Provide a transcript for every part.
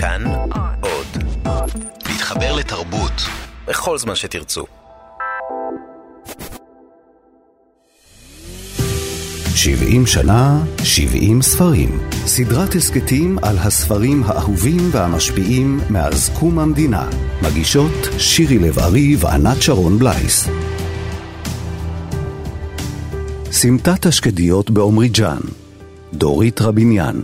כאן עוד. להתחבר לתרבות בכל זמן שתרצו. שבעים שנה, שבעים ספרים. סדרת הסכתים על הספרים האהובים והמשפיעים מאז קום המדינה. מגישות שירי לב-ארי וענת שרון בלייס. סמטת השקדיות בעומרי ג'אן. דורית רביניאן.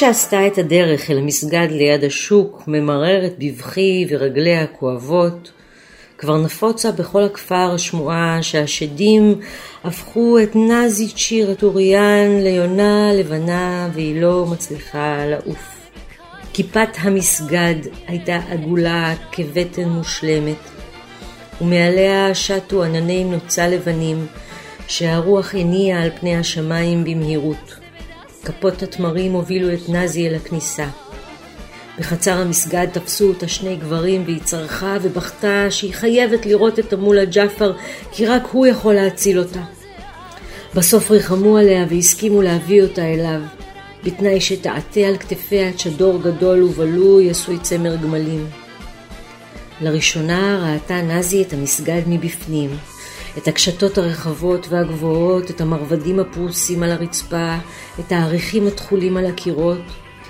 שעשתה את הדרך אל המסגד ליד השוק, ממררת בבכי ורגליה כואבות, כבר נפוצה בכל הכפר השמועה שהשדים הפכו את נזית שיר הטוריאן ליונה לבנה והיא לא מצליחה לעוף. כיפת המסגד הייתה עגולה כבטן מושלמת, ומעליה שטו ענני נוצה לבנים שהרוח הניעה על פני השמיים במהירות. כפות התמרים הובילו את נזי אל הכניסה. בחצר המסגד תפסו אותה שני גברים והיא צרחה ובכתה שהיא חייבת לראות את המולה ג'אפר כי רק הוא יכול להציל אותה. בסוף ריחמו עליה והסכימו להביא אותה אליו, בתנאי שתעטה על כתפיה את שדור גדול ובלוי עשוי צמר גמלים. לראשונה ראתה נזי את המסגד מבפנים, את הקשתות הרחבות והגבוהות, את המרבדים הפרוסים על הרצפה, את האריכים התכולים על הקירות.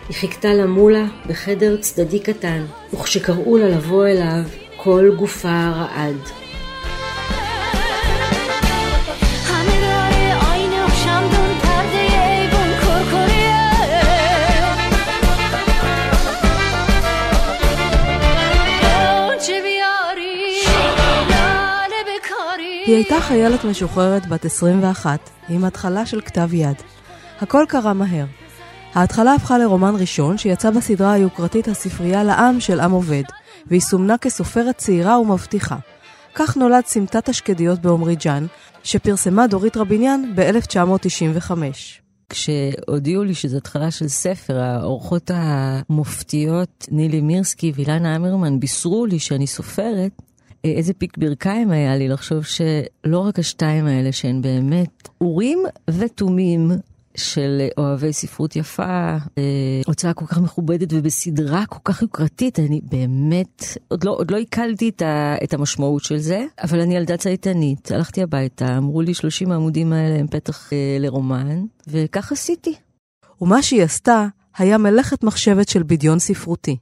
היא חיכתה למולה בחדר צדדי קטן, וכשקראו לה לבוא אליו, כל גופה רעד. היא הייתה חיילת משוחררת בת 21, עם התחלה של כתב יד. הכל קרה מהר. ההתחלה הפכה לרומן ראשון שיצא בסדרה היוקרתית הספרייה לעם של עם עובד, והיא סומנה כסופרת צעירה ומבטיחה. כך נולד סמטת השקדיות בעומרי ג'אן, שפרסמה דורית רביניאן ב-1995. כשהודיעו לי שזו התחלה של ספר, האורחות המופתיות נילי מירסקי ואילנה אמרמן בישרו לי שאני סופרת, איזה פיק ברכיים היה לי לחשוב שלא רק השתיים האלה שהן באמת אורים ותומים של אוהבי ספרות יפה, הוצאה כל כך מכובדת ובסדרה כל כך יוקרתית, אני באמת, עוד לא, עוד לא עיכלתי את, את המשמעות של זה, אבל אני ילדה צייתנית, הלכתי הביתה, אמרו לי 30 העמודים האלה הם פתח אה, לרומן, וכך עשיתי. ומה שהיא עשתה היה מלאכת מחשבת של בדיון ספרותי.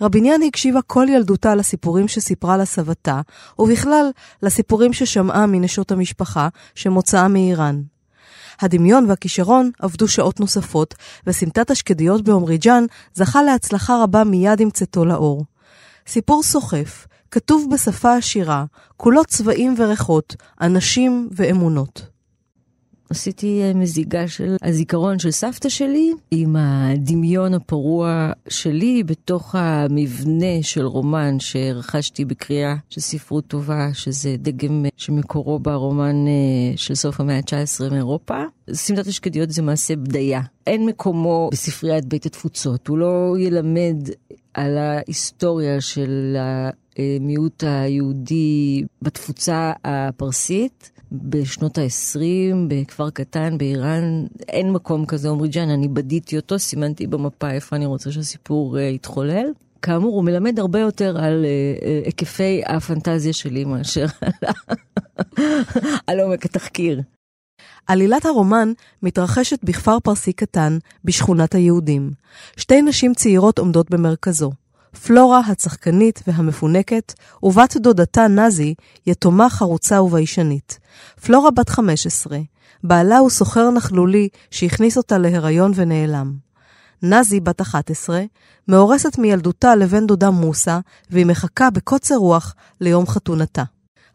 רביניאן הקשיבה כל ילדותה לסיפורים שסיפרה לה סבתה, ובכלל לסיפורים ששמעה מנשות המשפחה שמוצאה מאיראן. הדמיון והכישרון עבדו שעות נוספות, וסמטת השקדיות בעומרי ג'אן זכה להצלחה רבה מיד עם צאתו לאור. סיפור סוחף, כתוב בשפה עשירה, כולו צבעים וריחות, אנשים ואמונות. עשיתי אה, מזיגה של הזיכרון של סבתא שלי עם הדמיון הפרוע שלי בתוך המבנה של רומן שרכשתי בקריאה של ספרות טובה, שזה דגם אה, שמקורו ברומן אה, של סוף המאה ה-19 מאירופה. סמטת השקדיות זה מעשה בדיה. אין מקומו בספריית בית התפוצות, הוא לא ילמד על ההיסטוריה של המיעוט היהודי בתפוצה הפרסית. בשנות ה-20, בכפר קטן באיראן, אין מקום כזה, עמרי ג'אן, אני בדיתי אותו, סימנתי במפה איפה אני רוצה שהסיפור uh, יתחולל. כאמור, הוא מלמד הרבה יותר על uh, uh, היקפי הפנטזיה שלי מאשר על עומק התחקיר. עלילת הרומן מתרחשת בכפר פרסי קטן, בשכונת היהודים. שתי נשים צעירות עומדות במרכזו. פלורה הצחקנית והמפונקת, ובת דודתה נזי, יתומה חרוצה וביישנית. פלורה בת 15, בעלה הוא סוחר נכלולי שהכניס אותה להיריון ונעלם. נזי, בת 11, מאורסת מילדותה לבן דודה מוסה, והיא מחכה בקוצר רוח ליום חתונתה.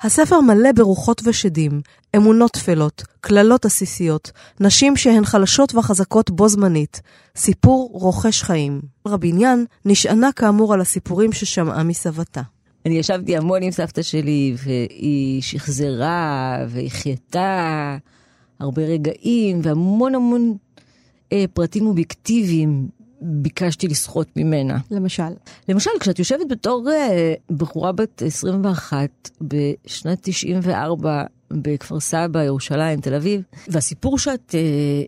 הספר מלא ברוחות ושדים, אמונות טפלות, קללות עסיסיות, נשים שהן חלשות וחזקות בו זמנית, סיפור רוכש חיים. רביניאן נשענה כאמור על הסיפורים ששמעה מסבתה. אני ישבתי המון עם סבתא שלי, והיא שחזרה והחייתה הרבה רגעים והמון המון אה, פרטים אובייקטיביים ביקשתי לסחוט ממנה. למשל? למשל, כשאת יושבת בתור uh, בחורה בת 21 בשנת 94 בכפר סבא, ירושלים, תל אביב, והסיפור שאת אה,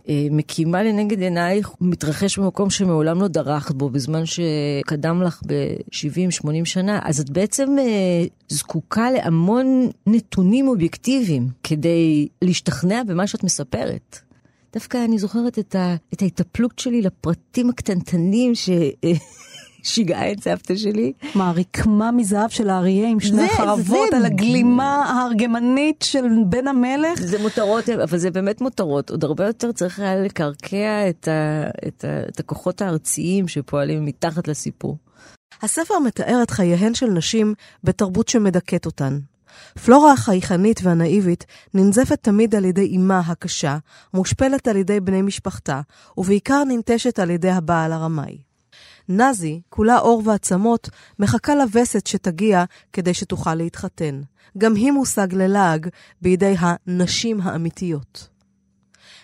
אה, מקימה לנגד עינייך מתרחש במקום שמעולם לא דרכת בו, בזמן שקדם לך ב-70-80 שנה, אז את בעצם אה, זקוקה להמון נתונים אובייקטיביים כדי להשתכנע במה שאת מספרת. דווקא אני זוכרת את, ה, את ההיטפלות שלי לפרטים הקטנטנים ש... שיגעה את סבתא שלי. מה, רקמה מזהב של האריה עם שני החרבות על הגלימה הארגמנית של בן המלך? זה מותרות, אבל זה באמת מותרות. עוד הרבה יותר צריך היה לקרקע את, ה, את, ה, את הכוחות הארציים שפועלים מתחת לסיפור. הספר מתאר את חייהן של נשים בתרבות שמדכאת אותן. פלורה החייכנית והנאיבית ננזפת תמיד על ידי אמה הקשה, מושפלת על ידי בני משפחתה, ובעיקר ננטשת על ידי הבעל הרמאי. נזי, כולה עור ועצמות, מחכה לווסת שתגיע כדי שתוכל להתחתן. גם היא מושג ללעג בידי הנשים האמיתיות.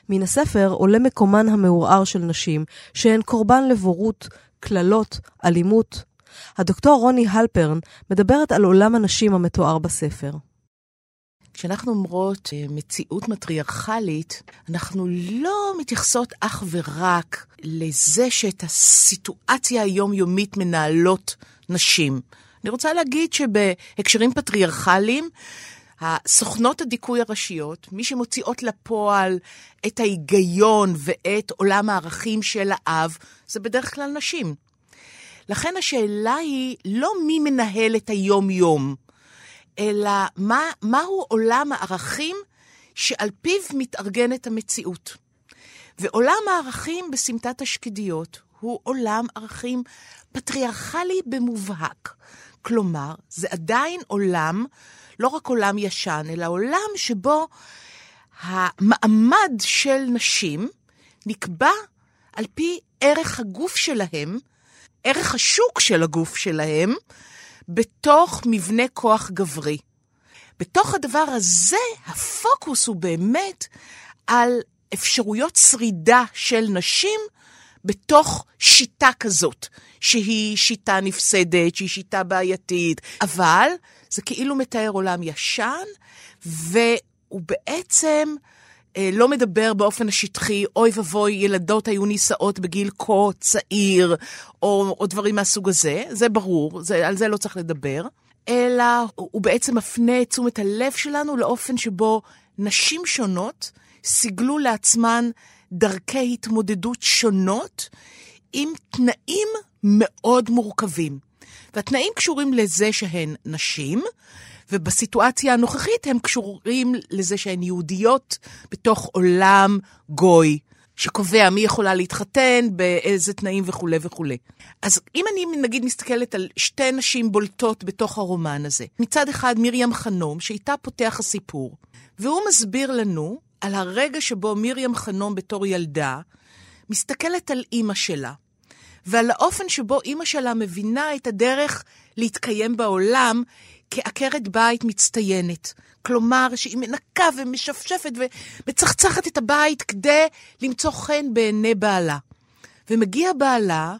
מן הספר עולה מקומן המעורער של נשים, שהן קורבן לבורות, קללות, אלימות. הדוקטור רוני הלפרן מדברת על עולם הנשים המתואר בספר. כשאנחנו אומרות אה, מציאות מטריארכלית, אנחנו לא מתייחסות אך ורק לזה שאת הסיטואציה היומיומית מנהלות נשים. אני רוצה להגיד שבהקשרים פטריארכליים, הסוכנות הדיכוי הראשיות, מי שמוציאות לפועל את ההיגיון ואת עולם הערכים של האב, זה בדרך כלל נשים. לכן השאלה היא לא מי מנהל את היום-יום, אלא מה, מהו עולם הערכים שעל פיו מתארגנת המציאות. ועולם הערכים בסמטת השקדיות הוא עולם ערכים פטריארכלי במובהק. כלומר, זה עדיין עולם, לא רק עולם ישן, אלא עולם שבו המעמד של נשים נקבע על פי ערך הגוף שלהם, ערך השוק של הגוף שלהם, בתוך מבנה כוח גברי. בתוך הדבר הזה, הפוקוס הוא באמת על אפשרויות שרידה של נשים בתוך שיטה כזאת, שהיא שיטה נפסדת, שהיא שיטה בעייתית, אבל זה כאילו מתאר עולם ישן, והוא בעצם לא מדבר באופן השטחי, אוי ואבוי, ילדות היו נישאות בגיל כה צעיר, או, או דברים מהסוג הזה, זה ברור, זה, על זה לא צריך לדבר, אלא הוא בעצם מפנה את תשומת הלב שלנו לאופן שבו נשים שונות סיגלו לעצמן דרכי התמודדות שונות עם תנאים מאוד מורכבים. והתנאים קשורים לזה שהן נשים, ובסיטואציה הנוכחית הם קשורים לזה שהן יהודיות בתוך עולם גוי, שקובע מי יכולה להתחתן, באיזה תנאים וכולי וכולי. אז אם אני נגיד מסתכלת על שתי נשים בולטות בתוך הרומן הזה, מצד אחד מרים חנום, שאיתה פותח הסיפור, והוא מסביר לנו על הרגע שבו מרים חנום בתור ילדה מסתכלת על אימא שלה, ועל האופן שבו אימא שלה מבינה את הדרך להתקיים בעולם כעקרת בית מצטיינת. כלומר, שהיא מנקה ומשפשפת ומצחצחת את הבית כדי למצוא חן בעיני בעלה. ומגיע בעלה,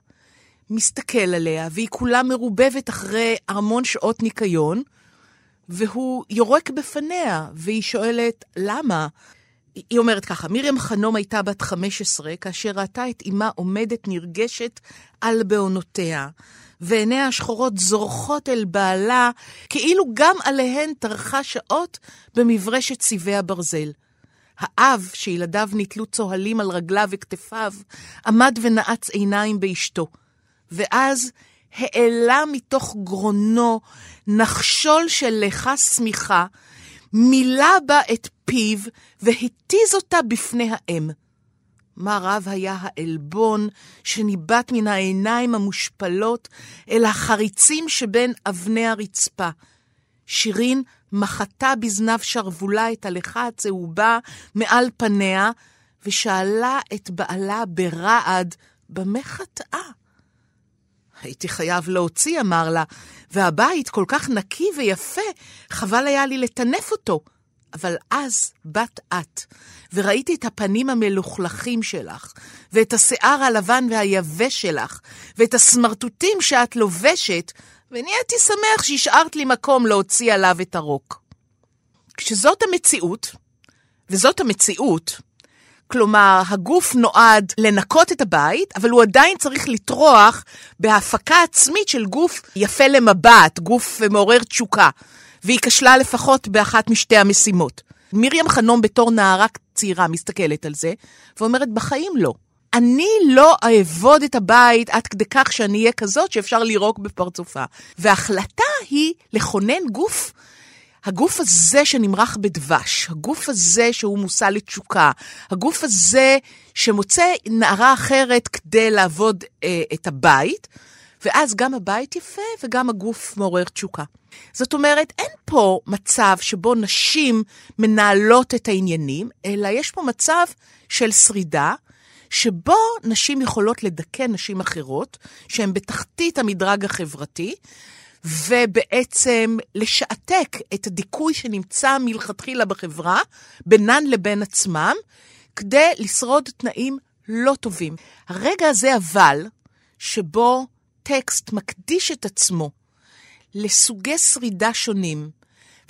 מסתכל עליה, והיא כולה מרובבת אחרי המון שעות ניקיון, והוא יורק בפניה, והיא שואלת, למה? היא אומרת ככה, מרים חנום הייתה בת 15 כאשר ראתה את אמה עומדת נרגשת על בעונותיה, ועיניה השחורות זורחות אל בעלה, כאילו גם עליהן טרחה שעות במברשת צבעי הברזל. האב, שילדיו נתלו צוהלים על רגליו וכתפיו, עמד ונעץ עיניים באשתו. ואז העלה מתוך גרונו נחשול של לך שמיכה, מילא בה את פיו והתיז אותה בפני האם. מה רב היה העלבון שניבט מן העיניים המושפלות אל החריצים שבין אבני הרצפה. שירין מחתה בזנב שרוולה את הלכה הצהובה מעל פניה, ושאלה את בעלה ברעד, במה חטאה? הייתי חייב להוציא, אמר לה, והבית כל כך נקי ויפה, חבל היה לי לטנף אותו. אבל אז באת את, וראיתי את הפנים המלוכלכים שלך, ואת השיער הלבן והיבש שלך, ואת הסמרטוטים שאת לובשת, ונהייתי שמח שהשארת לי מקום להוציא עליו את הרוק. כשזאת המציאות, וזאת המציאות, כלומר, הגוף נועד לנקות את הבית, אבל הוא עדיין צריך לטרוח בהפקה עצמית של גוף יפה למבט, גוף מעורר תשוקה. והיא כשלה לפחות באחת משתי המשימות. מרים חנום בתור נערה צעירה מסתכלת על זה, ואומרת, בחיים לא. אני לא אעבוד את הבית עד כדי כך שאני אהיה כזאת שאפשר לירוק בפרצופה. וההחלטה היא לכונן גוף הגוף הזה שנמרח בדבש, הגוף הזה שהוא מושא לתשוקה, הגוף הזה שמוצא נערה אחרת כדי לעבוד אה, את הבית, ואז גם הבית יפה וגם הגוף מעורר תשוקה. זאת אומרת, אין פה מצב שבו נשים מנהלות את העניינים, אלא יש פה מצב של שרידה, שבו נשים יכולות לדכא נשים אחרות, שהן בתחתית המדרג החברתי, ובעצם לשעתק את הדיכוי שנמצא מלכתחילה בחברה, בינן לבין עצמם, כדי לשרוד תנאים לא טובים. הרגע הזה אבל, שבו טקסט מקדיש את עצמו לסוגי שרידה שונים,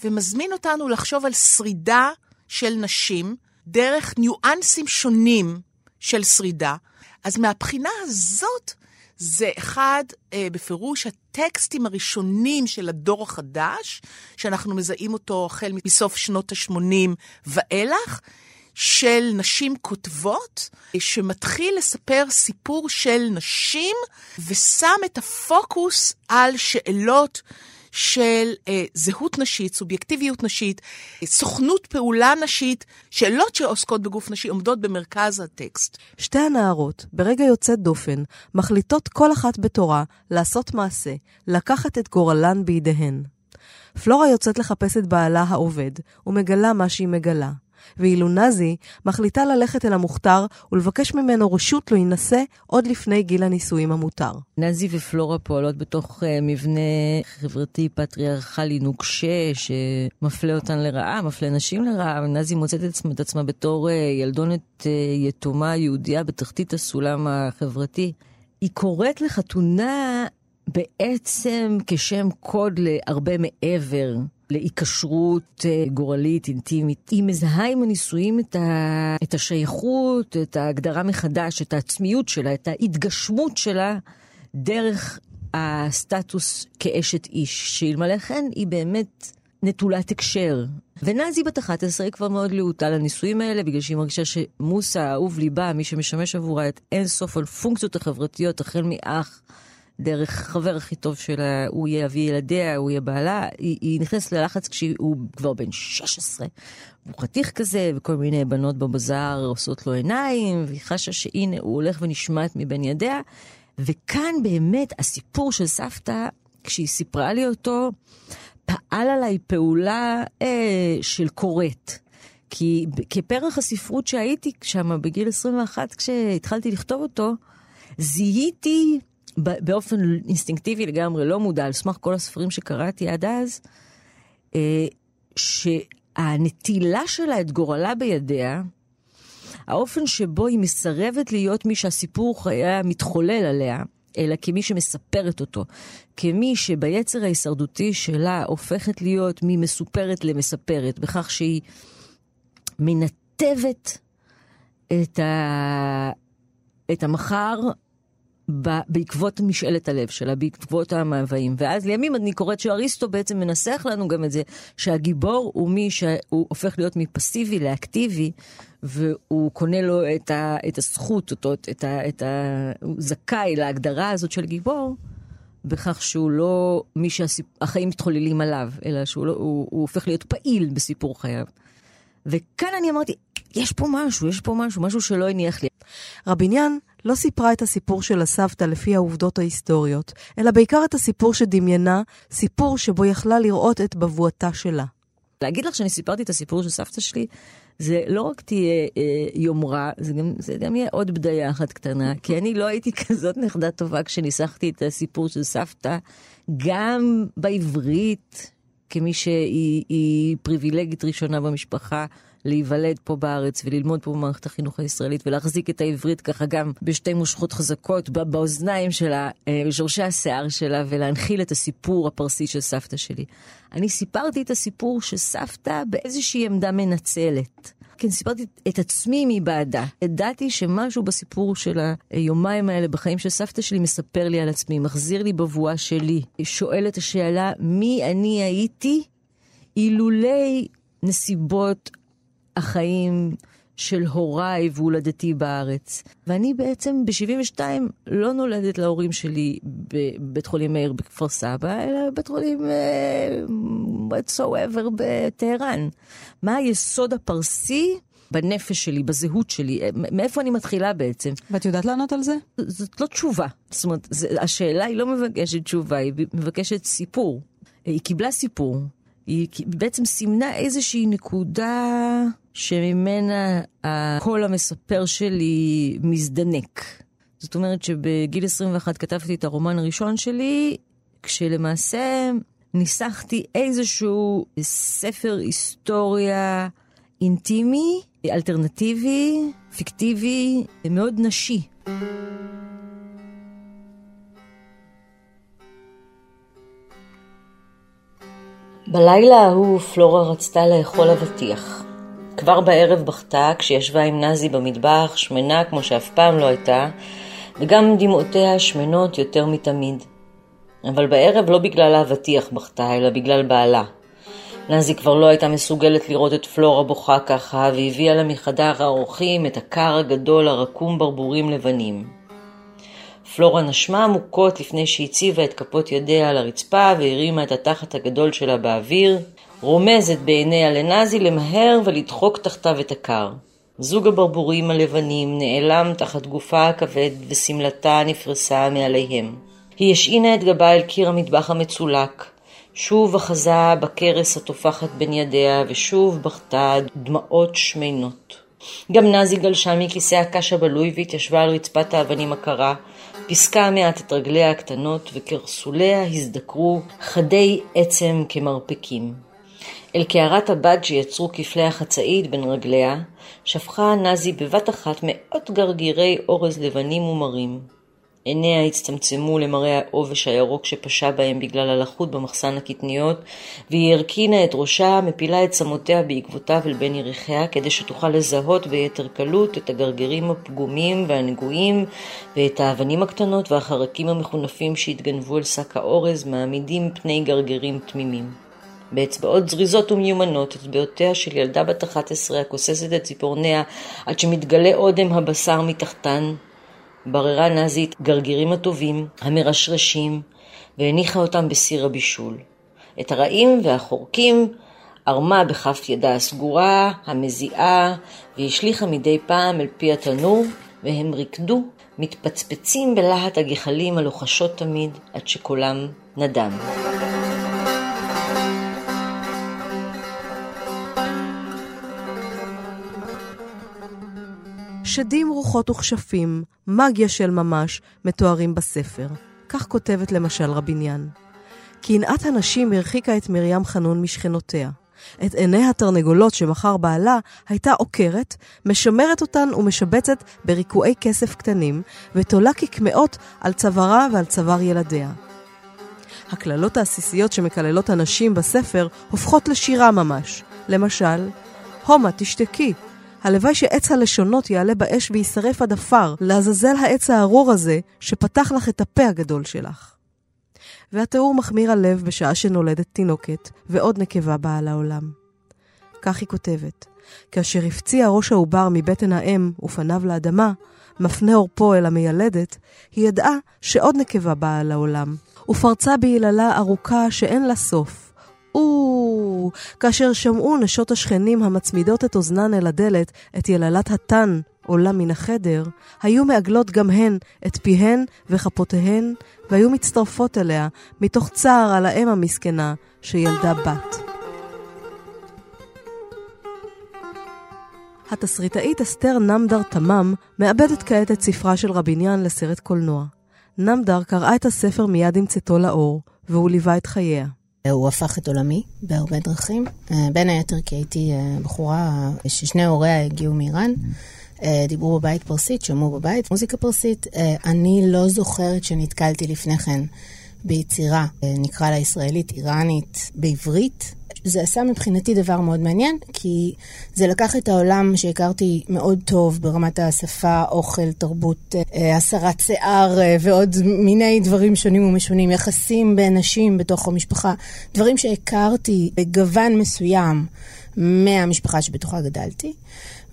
ומזמין אותנו לחשוב על שרידה של נשים דרך ניואנסים שונים של שרידה, אז מהבחינה הזאת, זה אחד, אה, בפירוש, הטקסטים הראשונים של הדור החדש, שאנחנו מזהים אותו החל מסוף שנות ה-80 ואילך, של נשים כותבות, שמתחיל לספר סיפור של נשים, ושם את הפוקוס על שאלות של אה, זהות נשית, סובייקטיביות נשית, סוכנות פעולה נשית, שאלות שעוסקות בגוף נשי עומדות במרכז הטקסט. שתי הנערות, ברגע יוצא דופן, מחליטות כל אחת בתורה לעשות מעשה, לקחת את גורלן בידיהן. פלורה יוצאת לחפש את בעלה העובד, ומגלה מה שהיא מגלה. ואילו נזי מחליטה ללכת אל המוכתר ולבקש ממנו רשות יינשא עוד לפני גיל הנישואים המותר. נזי ופלורה פועלות בתוך uh, מבנה חברתי פטריארכלי נוקשה שמפלה אותן לרעה, מפלה נשים לרעה, ונזי מוצאת את עצמה, את עצמה בתור uh, ילדונת uh, יתומה יהודייה בתחתית הסולם החברתי. היא קוראת לחתונה בעצם כשם קוד להרבה מעבר להיקשרות אה, גורלית, אינטימית. היא מזהה עם הנישואים את, ה... את השייכות, את ההגדרה מחדש, את העצמיות שלה, את ההתגשמות שלה, דרך הסטטוס כאשת איש, שאלמלא כן היא באמת נטולת הקשר. ונאזי בת 11 היא כבר מאוד להוטה לנישואים האלה, בגלל שהיא מרגישה שמוסה, אהוב ליבה, מי שמשמש עבורה את אין סוף על פונקציות החברתיות, החל מאח, דרך חבר הכי טוב שלה, הוא יהיה אבי ילדיה, הוא יהיה בעלה, היא, היא נכנסת ללחץ כשהוא כבר בן 16. הוא חתיך כזה, וכל מיני בנות בבזאר עושות לו עיניים, והיא חשה שהנה, הוא הולך ונשמט מבין ידיה. וכאן באמת הסיפור של סבתא, כשהיא סיפרה לי אותו, פעל עליי פעולה אה, של קוראת. כי כפרח הספרות שהייתי שם בגיל 21, כשהתחלתי לכתוב אותו, זיהיתי באופן אינסטינקטיבי לגמרי, לא מודע, על סמך כל הספרים שקראתי עד אז, אה, שהנטילה שלה את גורלה בידיה, האופן שבו היא מסרבת להיות מי שהסיפור היה מתחולל עליה, אלא כמי שמספרת אותו. כמי שביצר ההישרדותי שלה הופכת להיות ממסופרת למספרת, בכך שהיא מנתבת את, ה... את המחר בעקבות משאלת הלב שלה, בעקבות המאוויים. ואז לימים אני קוראת שאריסטו בעצם מנסח לנו גם את זה, שהגיבור הוא מי שהוא הופך להיות מפסיבי לאקטיבי, והוא קונה לו את, ה, את הזכות, אותו, את ה, את ה, הוא זכאי להגדרה הזאת של גיבור. בכך שהוא לא מי שהחיים מתחוללים עליו, אלא שהוא לא, הוא, הוא הופך להיות פעיל בסיפור חייו. וכאן אני אמרתי, יש פה משהו, יש פה משהו, משהו שלא הניח לי. רביניאן לא סיפרה את הסיפור של הסבתא לפי העובדות ההיסטוריות, אלא בעיקר את הסיפור שדמיינה, סיפור שבו יכלה לראות את בבואתה שלה. להגיד לך שאני סיפרתי את הסיפור של סבתא שלי, זה לא רק תהיה אה, יומרה, זה גם, זה גם יהיה עוד בדיה אחת קטנה, כי אני לא הייתי כזאת נכדה טובה כשניסחתי את הסיפור של סבתא, גם בעברית כמי שהיא פריבילגית ראשונה במשפחה להיוולד פה בארץ וללמוד פה במערכת החינוך הישראלית ולהחזיק את העברית ככה גם בשתי מושכות חזקות באוזניים שלה, אה, בשורשי השיער שלה, ולהנחיל את הסיפור הפרסי של סבתא שלי. אני סיפרתי את הסיפור של סבתא באיזושהי עמדה מנצלת. כן, סיפרתי את עצמי מבעדה. ידעתי שמשהו בסיפור של היומיים האלה בחיים של סבתא שלי מספר לי על עצמי, מחזיר לי בבואה שלי. שואל את השאלה, מי אני הייתי אילולי נסיבות החיים של הוריי והולדתי בארץ. ואני בעצם ב-72 לא נולדת להורים שלי בבית חולים מאיר בכפר סבא, אלא בבית חולים uh, whatsoever בטהרן. מה היסוד הפרסי? בנפש שלי, בזהות שלי, אה, מאיפה אני מתחילה בעצם. ואת יודעת לענות על זה? זאת לא תשובה. זאת אומרת, זה, השאלה היא לא מבקשת תשובה, היא מבקשת סיפור. היא קיבלה סיפור, היא בעצם סימנה איזושהי נקודה שממנה הקול המספר שלי מזדנק. זאת אומרת שבגיל 21 כתבתי את הרומן הראשון שלי, כשלמעשה ניסחתי איזשהו ספר היסטוריה אינטימי, אלטרנטיבי, פיקטיבי, מאוד נשי. בלילה ההוא פלורה רצתה לאכול אבטיח. כבר בערב בכתה כשישבה עם נזי במטבח, שמנה כמו שאף פעם לא הייתה, וגם דמעותיה שמנות יותר מתמיד. אבל בערב לא בגלל האבטיח בכתה, אלא בגלל בעלה. נזי כבר לא הייתה מסוגלת לראות את פלורה בוכה ככה, והביאה לה מחדר האורחים את הקר הגדול הרקום ברבורים לבנים. פלורה נשמה עמוקות לפני שהציבה את כפות ידיה על הרצפה והרימה את התחת הגדול שלה באוויר, רומזת בעיניה לנזי למהר ולדחוק תחתיו את הקר. זוג הברבורים הלבנים נעלם תחת גופה הכבד ושמלתה נפרסה מעליהם. היא השעינה את גבה אל קיר המטבח המצולק. שוב אחזה בכרס התופחת בין ידיה, ושוב בכתה דמעות שמנות. גם נזי גלשה מכיסא הקש הבלוי והתיישבה על רצפת האבנים הקרה, פיסקה מעט את רגליה הקטנות, וקרסוליה הזדקרו חדי עצם כמרפקים. אל קערת הבד שיצרו כפלי החצאית בין רגליה, שפכה נזי בבת אחת מאות גרגירי אורז לבנים ומרים. עיניה הצטמצמו למראה העובש הירוק שפשה בהם בגלל הלחות במחסן הקטניות, והיא הרכינה את ראשה, מפילה את צמותיה בעקבותיו אל בין ירחיה, כדי שתוכל לזהות ביתר קלות את הגרגרים הפגומים והנגועים, ואת האבנים הקטנות והחרקים המחונפים שהתגנבו אל שק האורז, מעמידים פני גרגרים תמימים. באצבעות זריזות ומיומנות, אצבעותיה של ילדה בת 11 הכוססת את ציפורניה עד שמתגלה אודם הבשר מתחתן, בררה נזית גרגירים הטובים, המרשרשים, והניחה אותם בסיר הבישול. את הרעים והחורקים ערמה בכף ידה הסגורה, המזיעה, והשליכה מדי פעם אל פי התנור, והם ריקדו, מתפצפצים בלהט הגחלים הלוחשות תמיד, עד שקולם נדם. שדים, רוחות וכשפים, מגיה של ממש, מתוארים בספר. כך כותבת למשל רביניאן. קנאת הנשים הרחיקה את מרים חנון משכנותיה. את עיני התרנגולות שמכר בעלה הייתה עוקרת, משמרת אותן ומשבצת בריקועי כסף קטנים, ותולה כקמעות על צווארה ועל צוואר ילדיה. הקללות העסיסיות שמקללות הנשים בספר הופכות לשירה ממש. למשל, הומה, תשתקי, הלוואי שעץ הלשונות יעלה באש ויישרף עד עפר, לעזאזל העץ הארור הזה, שפתח לך את הפה הגדול שלך. והתיאור מחמיר הלב בשעה שנולדת תינוקת, ועוד נקבה באה לעולם. כך היא כותבת: כאשר הפציע ראש העובר מבטן האם ופניו לאדמה, מפנה עורפו אל המיילדת, היא ידעה שעוד נקבה באה לעולם, ופרצה ביללה ארוכה שאין לה סוף, או, כאשר שמעו נשות השכנים המצמידות את אוזנן אל הדלת את יללת התן עולה מן החדר, היו מעגלות גם הן את פיהן וכפותיהן, והיו מצטרפות אליה, מתוך צער על האם המסכנה שילדה בת. התסריטאית אסתר נמדר תמם מאבדת כעת את ספרה של רביניאן לסרט קולנוע. נמדר קראה את הספר מיד עם צאתו לאור, והוא ליווה את חייה. הוא הפך את עולמי בהרבה דרכים. בין היתר כי הייתי בחורה ששני הוריה הגיעו מאיראן. דיברו בבית פרסית, שמעו בבית מוזיקה פרסית. אני לא זוכרת שנתקלתי לפני כן ביצירה, נקרא לה ישראלית, איראנית, בעברית. זה עשה מבחינתי דבר מאוד מעניין, כי זה לקח את העולם שהכרתי מאוד טוב ברמת השפה, אוכל, תרבות, אה, הסרת שיער אה, ועוד מיני דברים שונים ומשונים, יחסים בין נשים בתוך המשפחה, דברים שהכרתי בגוון מסוים מהמשפחה שבתוכה גדלתי.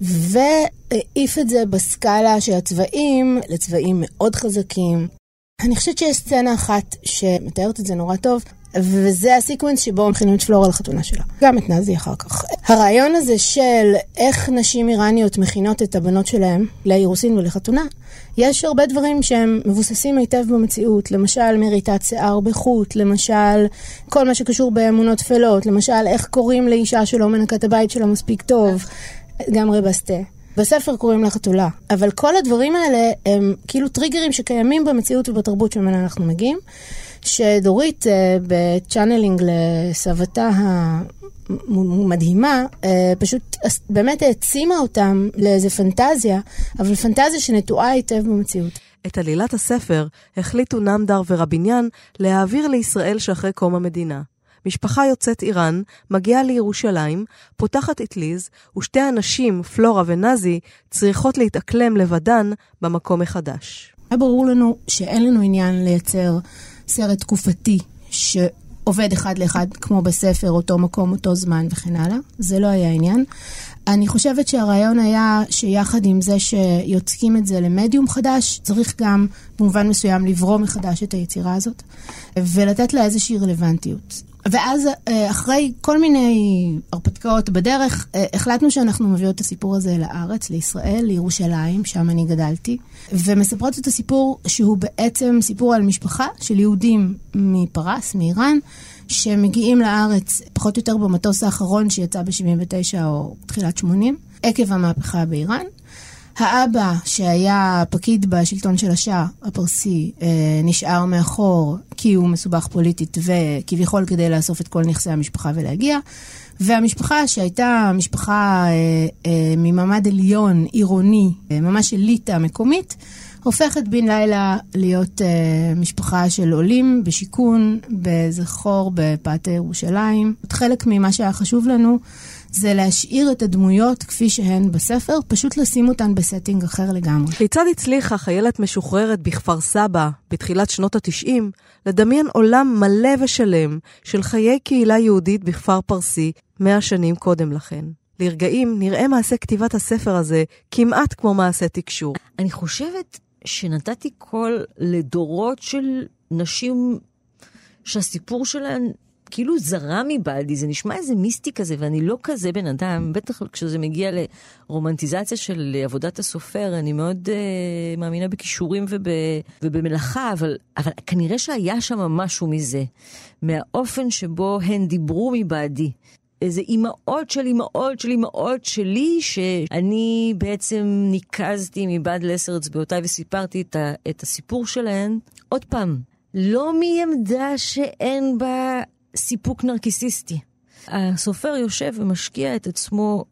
והעיף את זה בסקאלה של הצבעים לצבעים מאוד חזקים. אני חושבת שיש סצנה אחת שמתארת את זה נורא טוב, וזה הסיקוונס שבו מכינים את פלורה לחתונה שלה. גם את נאזי אחר כך. הרעיון הזה של איך נשים איראניות מכינות את הבנות שלהן לאירוסין ולחתונה, יש הרבה דברים שהם מבוססים היטב במציאות. למשל, מריטת שיער בחוט, למשל, כל מה שקשור באמונות טפלות, למשל, איך קוראים לאישה שלא מנקה את הבית שלה מספיק טוב. גם רבסטה. בספר קוראים לה חתולה, אבל כל הדברים האלה הם כאילו טריגרים שקיימים במציאות ובתרבות שממנה אנחנו מגיעים. שדורית אה, בצ'אנלינג לסבתה המדהימה, אה, פשוט באמת העצימה אותם לאיזה פנטזיה, אבל פנטזיה שנטועה היטב במציאות. את עלילת הספר החליטו נמדר ורביניאן להעביר לישראל שאחרי קום המדינה. משפחה יוצאת איראן מגיעה לירושלים, פותחת אטליז, ושתי הנשים, פלורה ונאזי, צריכות להתאקלם לבדן במקום מחדש. היה ברור לנו שאין לנו עניין לייצר סרט תקופתי שעובד אחד לאחד כמו בספר, אותו מקום, אותו זמן וכן הלאה. זה לא היה העניין. אני חושבת שהרעיון היה שיחד עם זה שיוצקים את זה למדיום חדש, צריך גם במובן מסוים לברום מחדש את היצירה הזאת ולתת לה איזושהי רלוונטיות. ואז אה, אחרי כל מיני הרפתקאות בדרך, אה, החלטנו שאנחנו מביאות את הסיפור הזה לארץ, לישראל, לירושלים, שם אני גדלתי, ומספרות את הסיפור שהוא בעצם סיפור על משפחה של יהודים מפרס, מאיראן, שמגיעים לארץ פחות או יותר במטוס האחרון שיצא ב-79 או תחילת 80, עקב המהפכה באיראן. האבא, שהיה פקיד בשלטון של השאה הפרסי, אה, נשאר מאחור כי הוא מסובך פוליטית וכביכול כדי לאסוף את כל נכסי המשפחה ולהגיע. והמשפחה, שהייתה משפחה אה, אה, ממעמד עליון, עירוני, ממש אליטה מקומית, הופכת בן לילה להיות משפחה של עולים בשיכון, באיזה חור בפאתי ירושלים. חלק ממה שהיה חשוב לנו זה להשאיר את הדמויות כפי שהן בספר, פשוט לשים אותן ב setting אחר לגמרי. כיצד הצליחה חיילת משוחררת בכפר סבא בתחילת שנות ה-90 לדמיין עולם מלא ושלם של חיי קהילה יהודית בכפר פרסי מאה שנים קודם לכן? לרגעים נראה מעשה כתיבת הספר הזה כמעט כמו מעשה תקשור. אני חושבת שנתתי קול לדורות של נשים שהסיפור שלהן כאילו זרם מבעדי, זה נשמע איזה מיסטי כזה, ואני לא כזה בן אדם, בטח כשזה מגיע לרומנטיזציה של עבודת הסופר, אני מאוד uh, מאמינה בכישורים וב, ובמלאכה, אבל, אבל כנראה שהיה שם משהו מזה, מהאופן שבו הן דיברו מבעדי. איזה אימהות של אימהות של אימהות שלי, שאני בעצם ניקזתי מבעד לעשר אצבעותיי וסיפרתי את, ה, את הסיפור שלהן. עוד פעם, לא מעמדה שאין בה סיפוק נרקיסיסטי. הסופר יושב ומשקיע את עצמו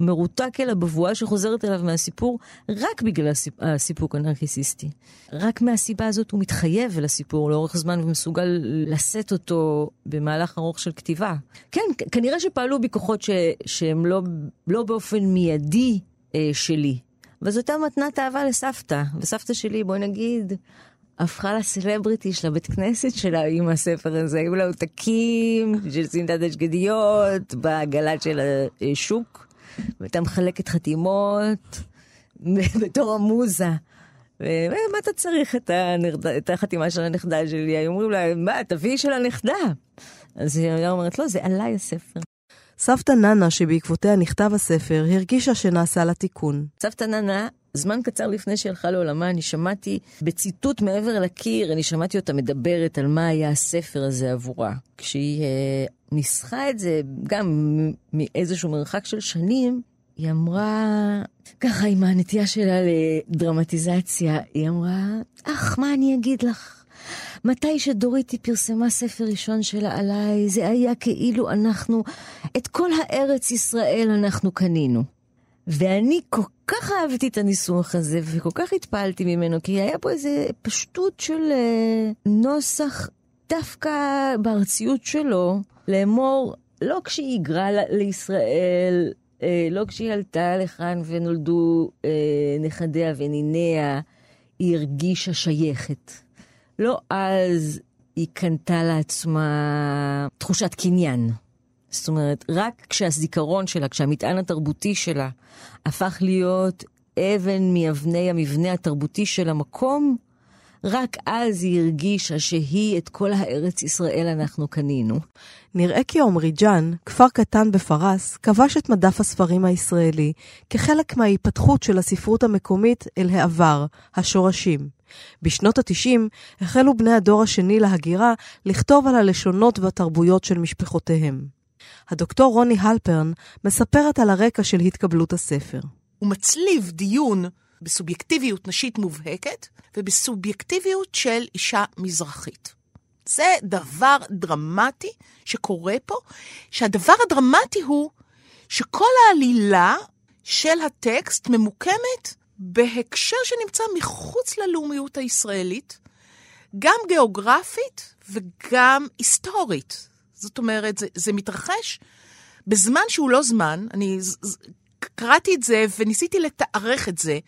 מרותק אל הבבואה שחוזרת אליו מהסיפור רק בגלל הסיפ... הסיפוק הנרקיסיסטי. רק מהסיבה הזאת הוא מתחייב אל הסיפור לאורך זמן ומסוגל לשאת אותו במהלך ארוך של כתיבה. כן, כנראה שפעלו בי כוחות ש... שהם לא, לא באופן מיידי אה, שלי. אבל זאת הייתה מתנת אהבה לסבתא, וסבתא שלי, בואי נגיד, הפכה לסלבריטי של הבית כנסת שלה עם הספר הזה. היו לה עותקים של סמטת השגדיות בעגלת של השוק, והייתה מחלקת חתימות בתור המוזה. ומה אתה צריך את, הנכד... את החתימה של הנכדה שלי? היו אומרים לה, מה, תביאי של הנכדה. אז היא אומרת, לא, זה עליי הספר. סבתא ננה, שבעקבותיה נכתב הספר, הרגישה שנעשה לה תיקון. סבתא ננה זמן קצר לפני שהלכה לעולמה, אני שמעתי בציטוט מעבר לקיר, אני שמעתי אותה מדברת על מה היה הספר הזה עבורה. כשהיא אה, ניסחה את זה, גם מאיזשהו מרחק של שנים, היא אמרה, ככה עם הנטייה שלה לדרמטיזציה, היא אמרה, אך, מה אני אגיד לך? מתי שדוריתי פרסמה ספר ראשון שלה עליי, זה היה כאילו אנחנו, את כל הארץ ישראל אנחנו קנינו. ואני כל כך אהבתי את הניסוח הזה, וכל כך התפעלתי ממנו, כי היה פה איזה פשטות של אה, נוסח דווקא בארציות שלו, לאמור, לא כשהיא היגרה לישראל, אה, לא כשהיא עלתה לכאן ונולדו אה, נכדיה וניניה, היא הרגישה שייכת. לא אז היא קנתה לעצמה תחושת קניין. זאת אומרת, רק כשהזיכרון שלה, כשהמטען התרבותי שלה הפך להיות אבן מאבני המבנה התרבותי של המקום, רק אז היא הרגישה שהיא את כל הארץ ישראל אנחנו קנינו. נראה כי עמרי ג'אן, כפר קטן בפרס, כבש את מדף הספרים הישראלי כחלק מההיפתחות של הספרות המקומית אל העבר, השורשים. בשנות ה-90 החלו בני הדור השני להגירה לכתוב על הלשונות והתרבויות של משפחותיהם. הדוקטור רוני הלפרן מספרת על הרקע של התקבלות הספר. הוא מצליב דיון בסובייקטיביות נשית מובהקת ובסובייקטיביות של אישה מזרחית. זה דבר דרמטי שקורה פה, שהדבר הדרמטי הוא שכל העלילה של הטקסט ממוקמת בהקשר שנמצא מחוץ ללאומיות הישראלית, גם גיאוגרפית וגם היסטורית. זאת אומרת, זה, זה מתרחש בזמן שהוא לא זמן. אני קראתי את זה וניסיתי לתארך את זה.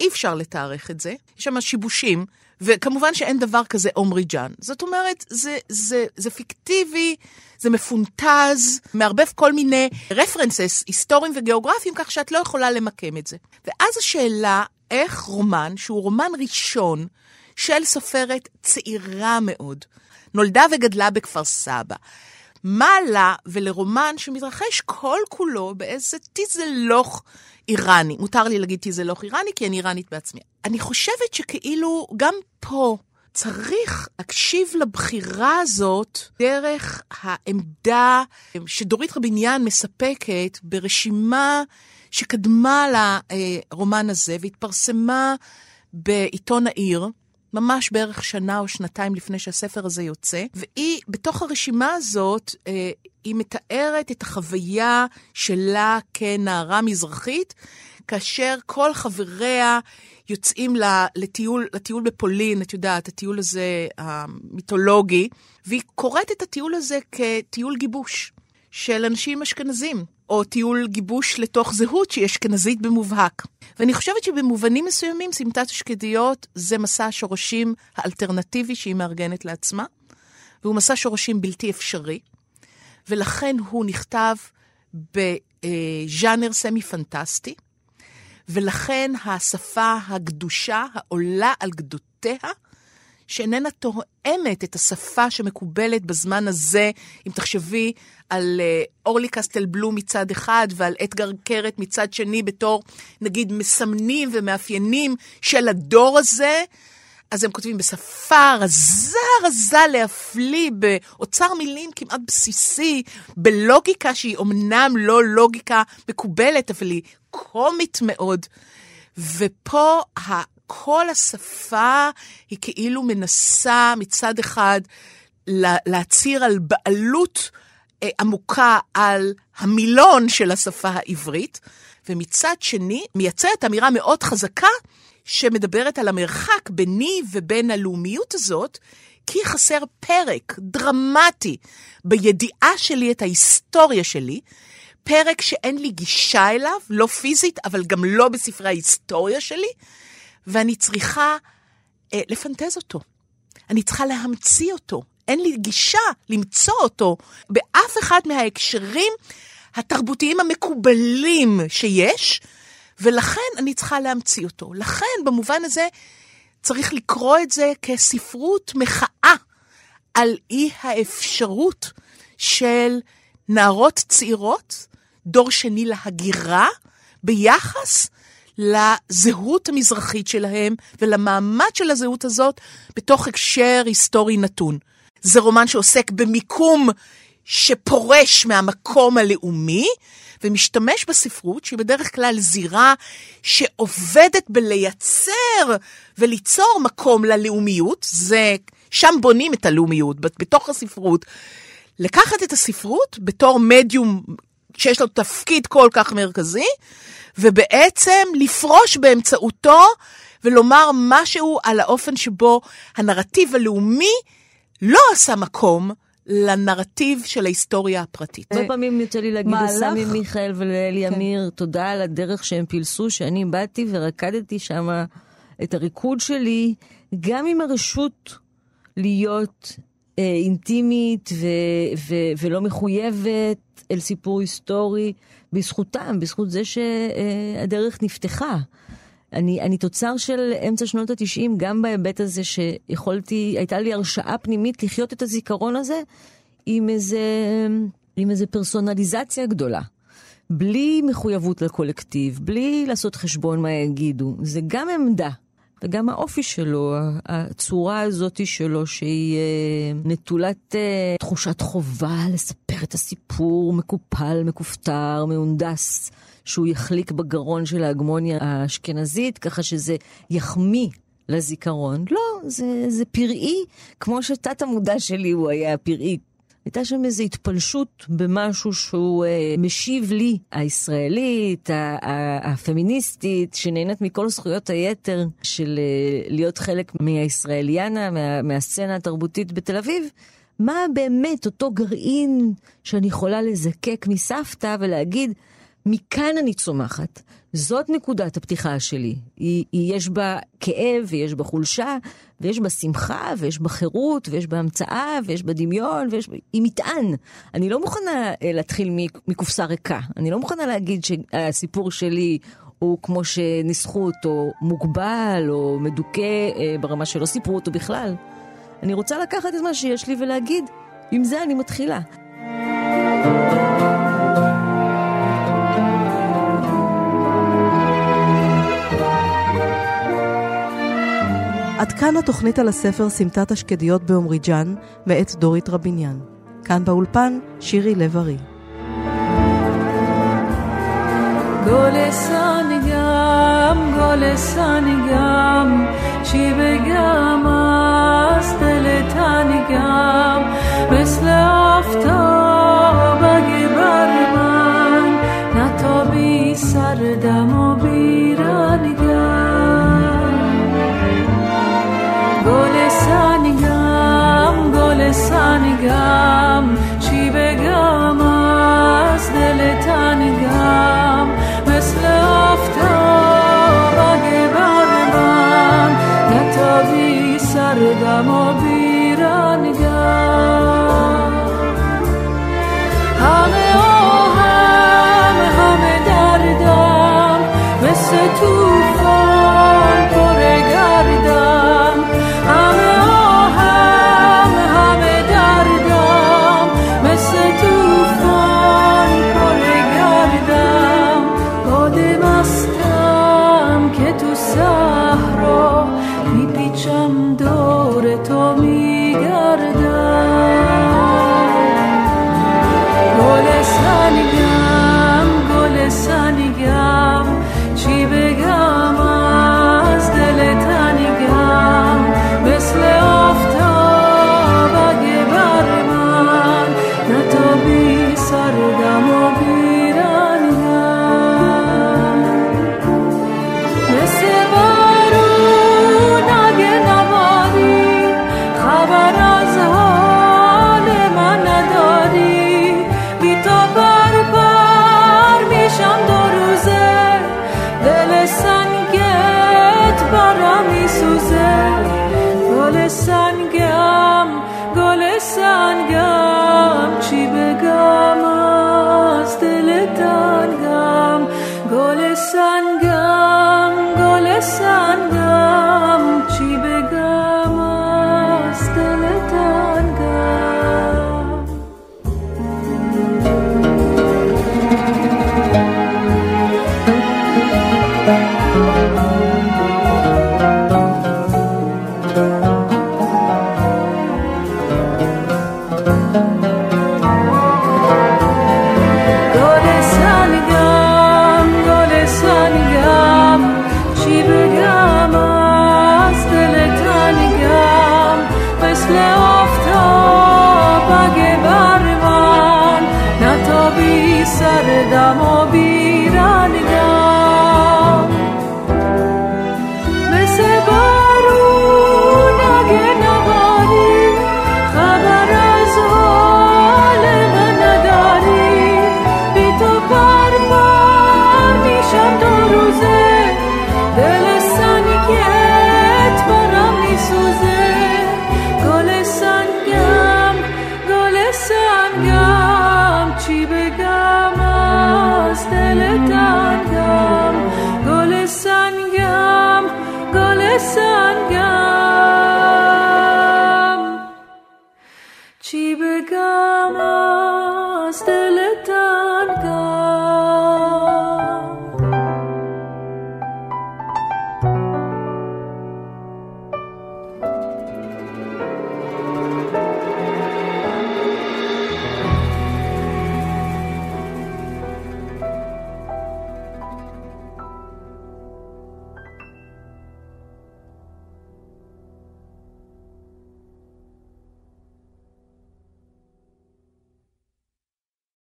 אי אפשר לתארך את זה, יש שם שיבושים, וכמובן שאין דבר כזה עומרי ג'אן. זאת אומרת, זה, זה, זה פיקטיבי, זה מפונטז, מערבב כל מיני רפרנסס היסטוריים וגיאוגרפיים, כך שאת לא יכולה למקם את זה. ואז השאלה, איך רומן, שהוא רומן ראשון של סופרת צעירה מאוד, נולדה וגדלה בכפר סבא, מה לה ולרומן שמתרחש כל כולו באיזה טיזלוך איראני. מותר לי להגיד טיזלוך איראני, כי אני איראנית בעצמי. אני חושבת שכאילו גם פה צריך להקשיב לבחירה הזאת דרך העמדה שדורית רביניאן מספקת ברשימה שקדמה לרומן הזה והתפרסמה בעיתון העיר. ממש בערך שנה או שנתיים לפני שהספר הזה יוצא, והיא, בתוך הרשימה הזאת, אה, היא מתארת את החוויה שלה כנערה מזרחית, כאשר כל חבריה יוצאים לטיול, לטיול בפולין, את יודעת, הטיול הזה המיתולוגי, והיא קוראת את הטיול הזה כטיול גיבוש של אנשים אשכנזים. או טיול גיבוש לתוך זהות שהיא אשכנזית במובהק. ואני חושבת שבמובנים מסוימים סמטת השקדיות זה מסע השורשים האלטרנטיבי שהיא מארגנת לעצמה, והוא מסע שורשים בלתי אפשרי, ולכן הוא נכתב בז'אנר סמי-פנטסטי, ולכן השפה הגדושה העולה על גדותיה, שאיננה תואמת את השפה שמקובלת בזמן הזה, אם תחשבי על אה, אורלי קסטל בלום מצד אחד ועל אתגר קרת מצד שני בתור, נגיד, מסמנים ומאפיינים של הדור הזה. אז הם כותבים בשפה רזה רזה להפליא, באוצר מילים כמעט בסיסי, בלוגיקה שהיא אומנם לא לוגיקה מקובלת, אבל היא קומית מאוד. ופה כל השפה היא כאילו מנסה מצד אחד להצהיר על בעלות אה, עמוקה על המילון של השפה העברית, ומצד שני מייצרת אמירה מאוד חזקה שמדברת על המרחק ביני ובין הלאומיות הזאת, כי חסר פרק דרמטי בידיעה שלי את ההיסטוריה שלי, פרק שאין לי גישה אליו, לא פיזית, אבל גם לא בספרי ההיסטוריה שלי, ואני צריכה אה, לפנטז אותו. אני צריכה להמציא אותו. אין לי גישה למצוא אותו באף אחד מההקשרים התרבותיים המקובלים שיש, ולכן אני צריכה להמציא אותו. לכן, במובן הזה, צריך לקרוא את זה כספרות מחאה על אי האפשרות של נערות צעירות, דור שני להגירה, ביחס לזהות המזרחית שלהם ולמעמד של הזהות הזאת בתוך הקשר היסטורי נתון. זה רומן שעוסק במיקום שפורש מהמקום הלאומי, ומשתמש בספרות, שהיא בדרך כלל זירה שעובדת בלייצר וליצור מקום ללאומיות, זה שם בונים את הלאומיות, בתוך הספרות. לקחת את הספרות בתור מדיום שיש לו תפקיד כל כך מרכזי, ובעצם לפרוש באמצעותו ולומר משהו על האופן שבו הנרטיב הלאומי לא עשה מקום לנרטיב של ההיסטוריה הפרטית. הרבה פעמים יוצא לי להגיד לסמי מיכאל ולאלי כן. אמיר, תודה על הדרך שהם פילסו, שאני באתי ורקדתי שם את הריקוד שלי, גם עם הרשות להיות אה, אינטימית ו- ו- ולא מחויבת אל סיפור היסטורי, בזכותם, בזכות זה שהדרך נפתחה. אני, אני תוצר של אמצע שנות התשעים, גם בהיבט הזה שיכולתי, הייתה לי הרשאה פנימית לחיות את הזיכרון הזה עם איזה, עם איזה פרסונליזציה גדולה. בלי מחויבות לקולקטיב, בלי לעשות חשבון מה יגידו. זה גם עמדה, וגם האופי שלו, הצורה הזאת שלו, שהיא אה, נטולת אה, תחושת חובה לספר את הסיפור מקופל, מכופתר, מהונדס. שהוא יחליק בגרון של ההגמוניה האשכנזית, ככה שזה יחמיא לזיכרון. לא, זה, זה פראי, כמו שתת המודע שלי הוא היה פראי. הייתה שם איזו התפלשות במשהו שהוא אה, משיב לי, הישראלית, הפמיניסטית, שנהנית מכל זכויות היתר של אה, להיות חלק מהישראליאנה, מה, מהסצנה התרבותית בתל אביב. מה באמת אותו גרעין שאני יכולה לזקק מסבתא ולהגיד, מכאן אני צומחת. זאת נקודת הפתיחה שלי. היא, היא, יש בה כאב, ויש בה חולשה, ויש בה שמחה, ויש בה חירות, ויש בה המצאה, ויש בה דמיון, ויש בה... היא מטען. אני לא מוכנה אה, להתחיל מקופסה ריקה. אני לא מוכנה להגיד שהסיפור שלי הוא כמו שניסחו אותו, מוגבל או מדוכא אה, ברמה שלא סיפרו אותו בכלל. אני רוצה לקחת את מה שיש לי ולהגיד, עם זה אני מתחילה. עד כאן התוכנית על הספר סמטת השקדיות בעומריג'אן, מאת דורית רביניאן. כאן באולפן, שירי לב-ארי. گلستانگم گلستانگم چی بگم از دل تنگم مثل آفتاب اگه بر من نتابی سردم و تنگم چی بگم از دل تنگم؟ مثل آفتاب اگه بر من نتابی سردم و بیرنگم